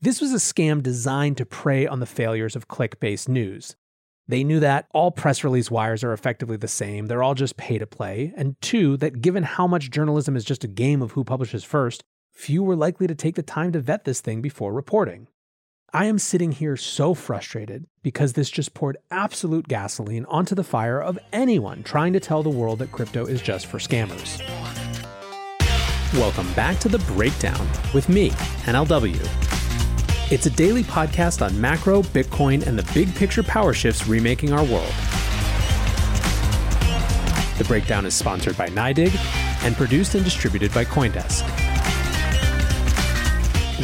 This was a scam designed to prey on the failures of click-based news. They knew that all press release wires are effectively the same, they're all just pay to play, and two, that given how much journalism is just a game of who publishes first, few were likely to take the time to vet this thing before reporting. I am sitting here so frustrated because this just poured absolute gasoline onto the fire of anyone trying to tell the world that crypto is just for scammers. Welcome back to The Breakdown with me, NLW. It's a daily podcast on macro, Bitcoin, and the big picture power shifts remaking our world. The Breakdown is sponsored by NYDIG and produced and distributed by Coindesk.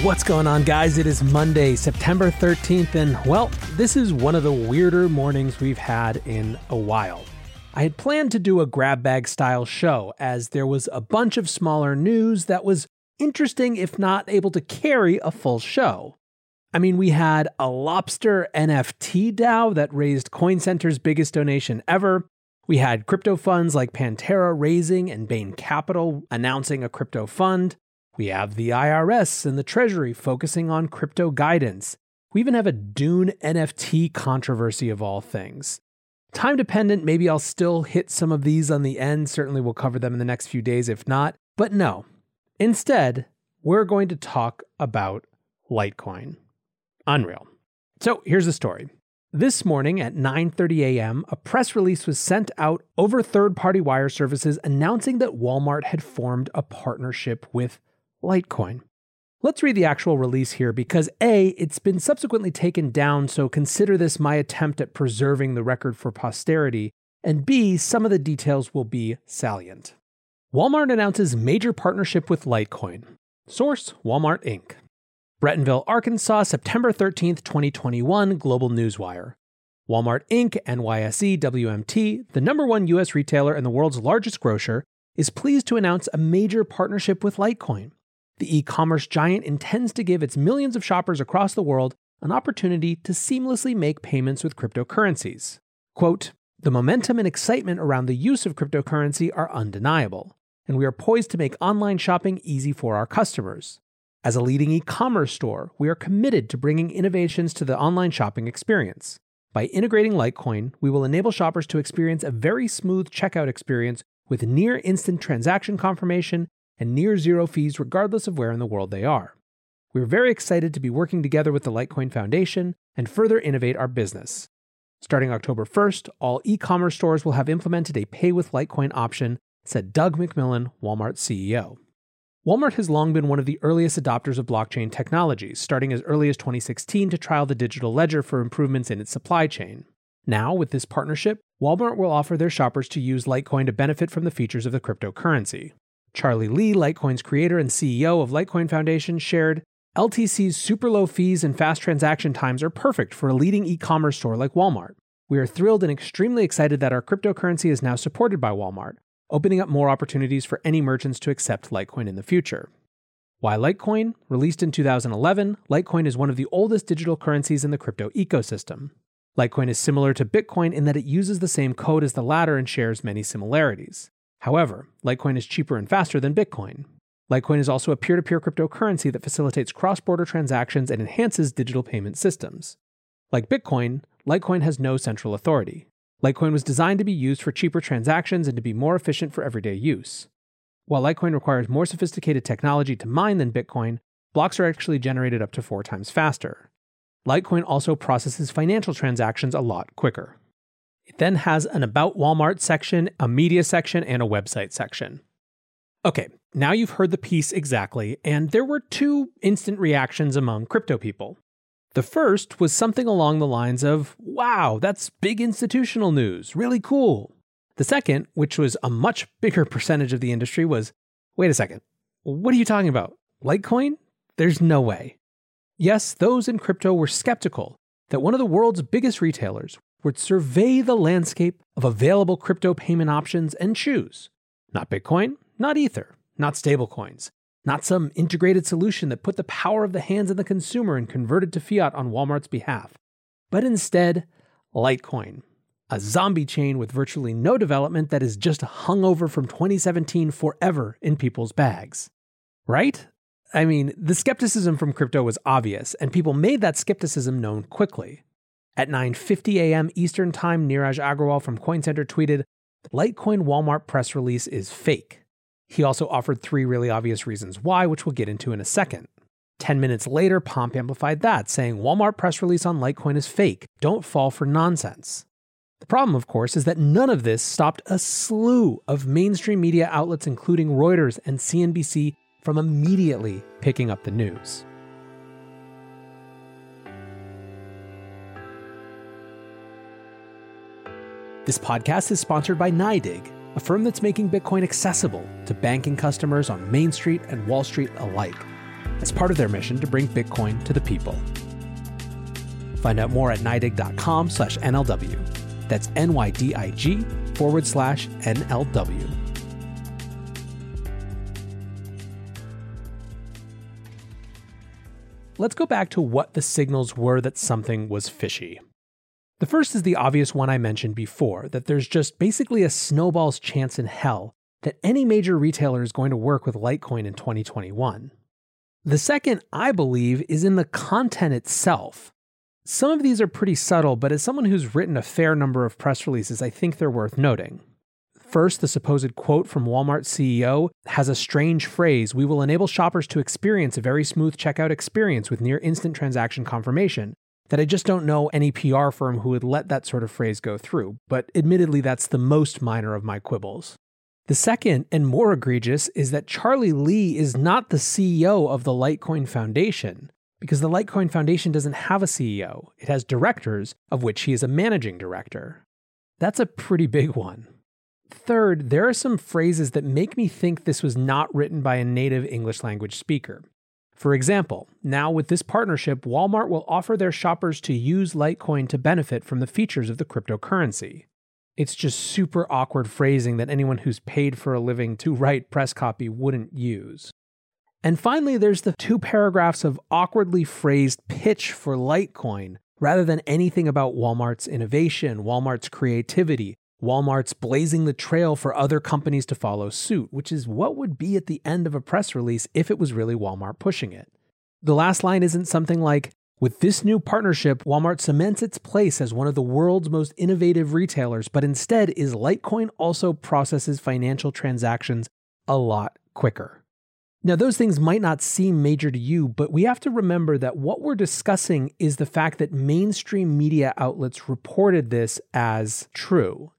What's going on, guys? It is Monday, September 13th, and well, this is one of the weirder mornings we've had in a while. I had planned to do a grab bag style show, as there was a bunch of smaller news that was interesting, if not able to carry a full show. I mean, we had a lobster NFT DAO that raised Coin Center's biggest donation ever. We had crypto funds like Pantera raising and Bain Capital announcing a crypto fund. We have the IRS and the Treasury focusing on crypto guidance. We even have a Dune NFT controversy of all things. Time dependent, maybe I'll still hit some of these on the end. Certainly, we'll cover them in the next few days if not. But no. Instead, we're going to talk about Litecoin. Unreal. So here's the story. This morning at 9:30 a.m., a press release was sent out over third-party wire services announcing that Walmart had formed a partnership with Litecoin. Let's read the actual release here because A, it's been subsequently taken down, so consider this my attempt at preserving the record for posterity, and B, some of the details will be salient. Walmart announces major partnership with Litecoin. Source Walmart Inc. Bentonville, Arkansas, September 13th, 2021, Global Newswire. Walmart Inc., NYSE WMT, the number one US retailer and the world's largest grocer, is pleased to announce a major partnership with Litecoin. The e commerce giant intends to give its millions of shoppers across the world an opportunity to seamlessly make payments with cryptocurrencies. Quote, the momentum and excitement around the use of cryptocurrency are undeniable, and we are poised to make online shopping easy for our customers. As a leading e commerce store, we are committed to bringing innovations to the online shopping experience. By integrating Litecoin, we will enable shoppers to experience a very smooth checkout experience with near instant transaction confirmation and near zero fees regardless of where in the world they are. We're very excited to be working together with the Litecoin Foundation and further innovate our business. Starting October 1st, all e commerce stores will have implemented a pay with Litecoin option, said Doug McMillon, Walmart CEO. Walmart has long been one of the earliest adopters of blockchain technologies, starting as early as 2016 to trial the digital ledger for improvements in its supply chain. Now, with this partnership, Walmart will offer their shoppers to use Litecoin to benefit from the features of the cryptocurrency. Charlie Lee, Litecoin's creator and CEO of Litecoin Foundation, shared LTC's super low fees and fast transaction times are perfect for a leading e commerce store like Walmart. We are thrilled and extremely excited that our cryptocurrency is now supported by Walmart, opening up more opportunities for any merchants to accept Litecoin in the future. Why Litecoin? Released in 2011, Litecoin is one of the oldest digital currencies in the crypto ecosystem. Litecoin is similar to Bitcoin in that it uses the same code as the latter and shares many similarities. However, Litecoin is cheaper and faster than Bitcoin. Litecoin is also a peer to peer cryptocurrency that facilitates cross border transactions and enhances digital payment systems. Like Bitcoin, Litecoin has no central authority. Litecoin was designed to be used for cheaper transactions and to be more efficient for everyday use. While Litecoin requires more sophisticated technology to mine than Bitcoin, blocks are actually generated up to four times faster. Litecoin also processes financial transactions a lot quicker. It then has an About Walmart section, a media section, and a website section. Okay, now you've heard the piece exactly, and there were two instant reactions among crypto people. The first was something along the lines of, wow, that's big institutional news, really cool. The second, which was a much bigger percentage of the industry, was, wait a second, what are you talking about? Litecoin? There's no way. Yes, those in crypto were skeptical that one of the world's biggest retailers would survey the landscape of available crypto payment options and choose not Bitcoin, not Ether, not stablecoins, not some integrated solution that put the power of the hands of the consumer and converted to fiat on Walmart's behalf, but instead, Litecoin, a zombie chain with virtually no development that is just hung over from 2017 forever in people's bags. Right? I mean, the skepticism from crypto was obvious, and people made that skepticism known quickly. At 9:50 a.m. Eastern Time, Neeraj Agrawal from CoinCenter tweeted, "Litecoin Walmart press release is fake." He also offered three really obvious reasons why, which we'll get into in a second. 10 minutes later, Pomp amplified that, saying Walmart press release on Litecoin is fake. Don't fall for nonsense. The problem, of course, is that none of this stopped a slew of mainstream media outlets, including Reuters and CNBC, from immediately picking up the news. This podcast is sponsored by NYDIG a firm that's making Bitcoin accessible to banking customers on Main Street and Wall Street alike, as part of their mission to bring Bitcoin to the people. Find out more at NYDIG.com slash NLW. That's N-Y-D-I-G forward slash NLW. Let's go back to what the signals were that something was fishy. The first is the obvious one I mentioned before that there's just basically a snowball's chance in hell that any major retailer is going to work with Litecoin in 2021. The second, I believe, is in the content itself. Some of these are pretty subtle, but as someone who's written a fair number of press releases, I think they're worth noting. First, the supposed quote from Walmart CEO has a strange phrase We will enable shoppers to experience a very smooth checkout experience with near instant transaction confirmation, that I just don't know any PR firm who would let that sort of phrase go through, but admittedly, that's the most minor of my quibbles. The second and more egregious is that Charlie Lee is not the CEO of the Litecoin Foundation, because the Litecoin Foundation doesn't have a CEO. It has directors, of which he is a managing director. That's a pretty big one. Third, there are some phrases that make me think this was not written by a native English language speaker. For example, now with this partnership, Walmart will offer their shoppers to use Litecoin to benefit from the features of the cryptocurrency. It's just super awkward phrasing that anyone who's paid for a living to write press copy wouldn't use. And finally, there's the two paragraphs of awkwardly phrased pitch for Litecoin rather than anything about Walmart's innovation, Walmart's creativity, Walmart's blazing the trail for other companies to follow suit, which is what would be at the end of a press release if it was really Walmart pushing it. The last line isn't something like, with this new partnership, Walmart cements its place as one of the world's most innovative retailers, but instead is Litecoin also processes financial transactions a lot quicker. Now, those things might not seem major to you, but we have to remember that what we're discussing is the fact that mainstream media outlets reported this as true.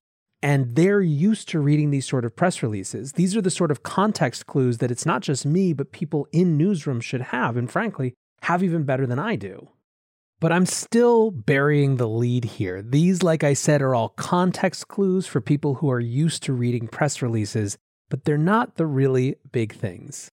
And they're used to reading these sort of press releases. These are the sort of context clues that it's not just me, but people in newsrooms should have, and frankly, have even better than I do. But I'm still burying the lead here. These, like I said, are all context clues for people who are used to reading press releases, but they're not the really big things.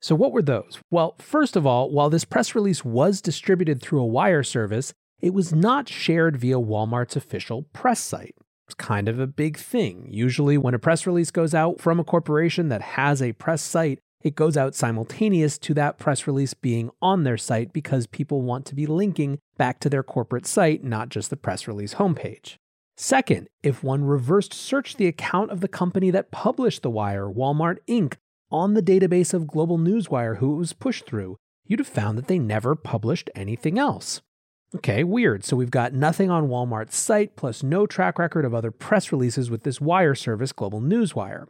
So, what were those? Well, first of all, while this press release was distributed through a wire service, it was not shared via Walmart's official press site. It's kind of a big thing. Usually, when a press release goes out from a corporation that has a press site, it goes out simultaneous to that press release being on their site because people want to be linking back to their corporate site, not just the press release homepage. Second, if one reversed searched the account of the company that published the wire, Walmart Inc., on the database of Global Newswire who it was pushed through, you'd have found that they never published anything else. Okay, weird. So we've got nothing on Walmart's site, plus no track record of other press releases with this wire service, Global Newswire.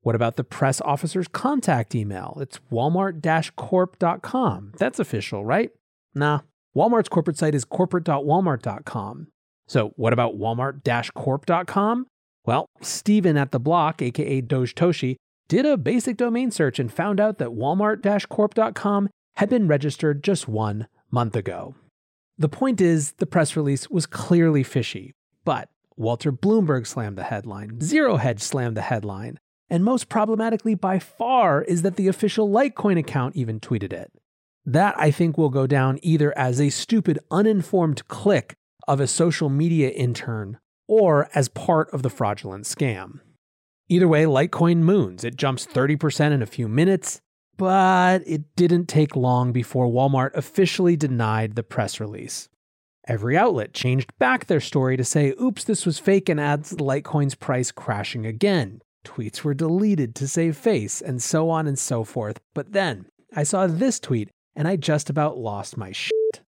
What about the press officer's contact email? It's walmart corp.com. That's official, right? Nah, Walmart's corporate site is corporate.walmart.com. So, what about walmart corp.com? Well, Steven at the block, aka Doge Toshi, did a basic domain search and found out that walmart corp.com had been registered just one month ago. The point is, the press release was clearly fishy, but Walter Bloomberg slammed the headline, Zero Hedge slammed the headline, and most problematically by far is that the official Litecoin account even tweeted it. That, I think, will go down either as a stupid, uninformed click of a social media intern or as part of the fraudulent scam. Either way, Litecoin moons. It jumps 30% in a few minutes, but it didn't take long before Walmart officially denied the press release. Every outlet changed back their story to say, oops, this was fake and adds Litecoin's price crashing again. Tweets were deleted to save face, and so on and so forth. But then I saw this tweet and I just about lost my shit.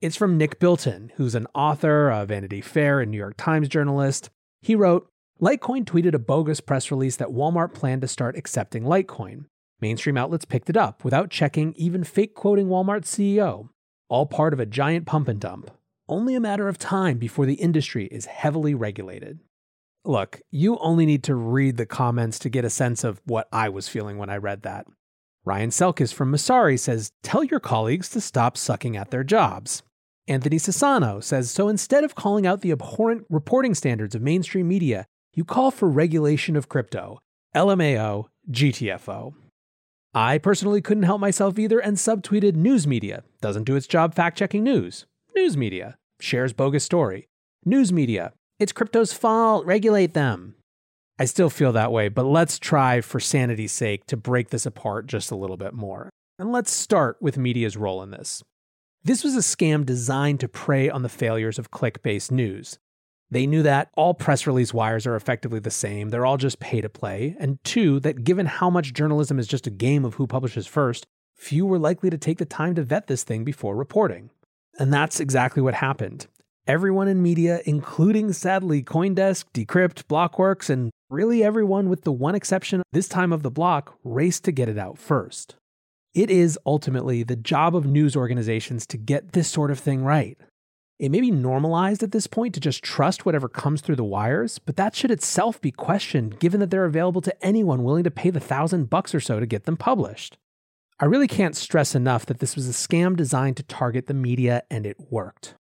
It's from Nick Bilton, who's an author, a Vanity Fair and New York Times journalist. He wrote Litecoin tweeted a bogus press release that Walmart planned to start accepting Litecoin. Mainstream outlets picked it up without checking, even fake quoting Walmart's CEO. All part of a giant pump and dump. Only a matter of time before the industry is heavily regulated. Look, you only need to read the comments to get a sense of what I was feeling when I read that. Ryan Selkis from Messari says, Tell your colleagues to stop sucking at their jobs. Anthony Sassano says, So instead of calling out the abhorrent reporting standards of mainstream media, you call for regulation of crypto. LMAO, GTFO. I personally couldn't help myself either and subtweeted news media. Doesn't do its job fact checking news. News media. Shares bogus story. News media. It's crypto's fault. Regulate them. I still feel that way, but let's try, for sanity's sake, to break this apart just a little bit more. And let's start with media's role in this. This was a scam designed to prey on the failures of click based news. They knew that all press release wires are effectively the same, they're all just pay to play, and two, that given how much journalism is just a game of who publishes first, few were likely to take the time to vet this thing before reporting. And that's exactly what happened. Everyone in media, including sadly Coindesk, Decrypt, Blockworks, and really everyone with the one exception this time of the block, raced to get it out first. It is ultimately the job of news organizations to get this sort of thing right. It may be normalized at this point to just trust whatever comes through the wires, but that should itself be questioned given that they're available to anyone willing to pay the thousand bucks or so to get them published. I really can't stress enough that this was a scam designed to target the media and it worked.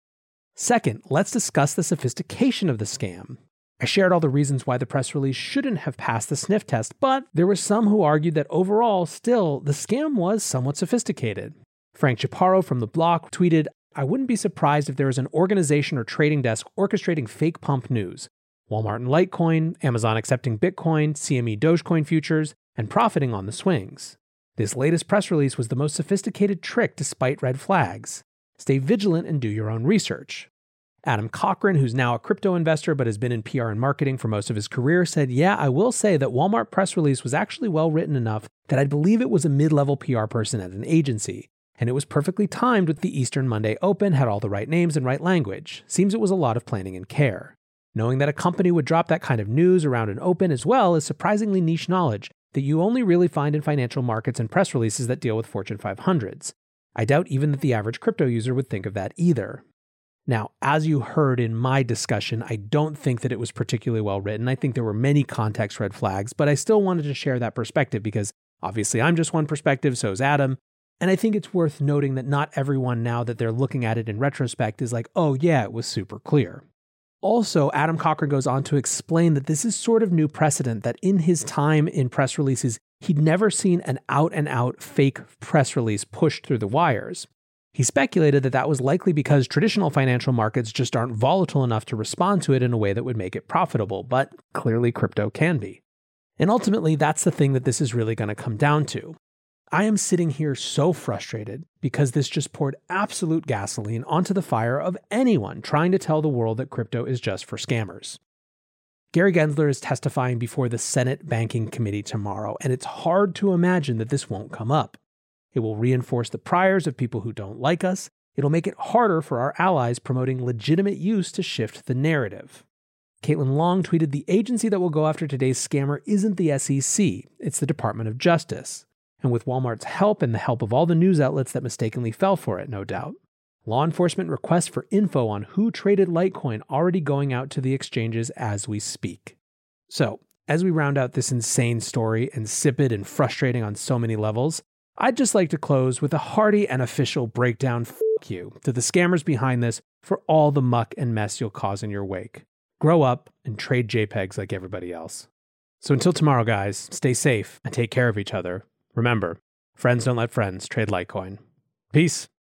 Second, let's discuss the sophistication of the scam. I shared all the reasons why the press release shouldn't have passed the sniff test, but there were some who argued that overall, still, the scam was somewhat sophisticated. Frank Chaparro from The Block tweeted, I wouldn't be surprised if there is an organization or trading desk orchestrating fake pump news. Walmart and Litecoin, Amazon accepting Bitcoin, CME Dogecoin futures, and profiting on the swings. This latest press release was the most sophisticated trick despite red flags. Stay vigilant and do your own research. Adam Cochran, who's now a crypto investor but has been in PR and marketing for most of his career, said, Yeah, I will say that Walmart press release was actually well written enough that I'd believe it was a mid level PR person at an agency. And it was perfectly timed with the Eastern Monday Open, had all the right names and right language. Seems it was a lot of planning and care. Knowing that a company would drop that kind of news around an open as well is surprisingly niche knowledge that you only really find in financial markets and press releases that deal with Fortune 500s. I doubt even that the average crypto user would think of that either. Now, as you heard in my discussion, I don't think that it was particularly well written. I think there were many context red flags, but I still wanted to share that perspective because obviously I'm just one perspective, so is Adam. And I think it's worth noting that not everyone, now that they're looking at it in retrospect, is like, oh, yeah, it was super clear. Also, Adam Cochran goes on to explain that this is sort of new precedent that in his time in press releases, he'd never seen an out and out fake press release pushed through the wires. He speculated that that was likely because traditional financial markets just aren't volatile enough to respond to it in a way that would make it profitable, but clearly crypto can be. And ultimately, that's the thing that this is really going to come down to. I am sitting here so frustrated because this just poured absolute gasoline onto the fire of anyone trying to tell the world that crypto is just for scammers. Gary Gensler is testifying before the Senate Banking Committee tomorrow, and it's hard to imagine that this won't come up. It will reinforce the priors of people who don't like us. It'll make it harder for our allies promoting legitimate use to shift the narrative. Caitlin Long tweeted The agency that will go after today's scammer isn't the SEC, it's the Department of Justice and with Walmart's help and the help of all the news outlets that mistakenly fell for it, no doubt. Law enforcement requests for info on who traded Litecoin already going out to the exchanges as we speak. So, as we round out this insane story, insipid and frustrating on so many levels, I'd just like to close with a hearty and official breakdown f you to the scammers behind this for all the muck and mess you'll cause in your wake. Grow up and trade JPEGs like everybody else. So until tomorrow, guys, stay safe and take care of each other. Remember, friends don't let friends trade Litecoin. Peace.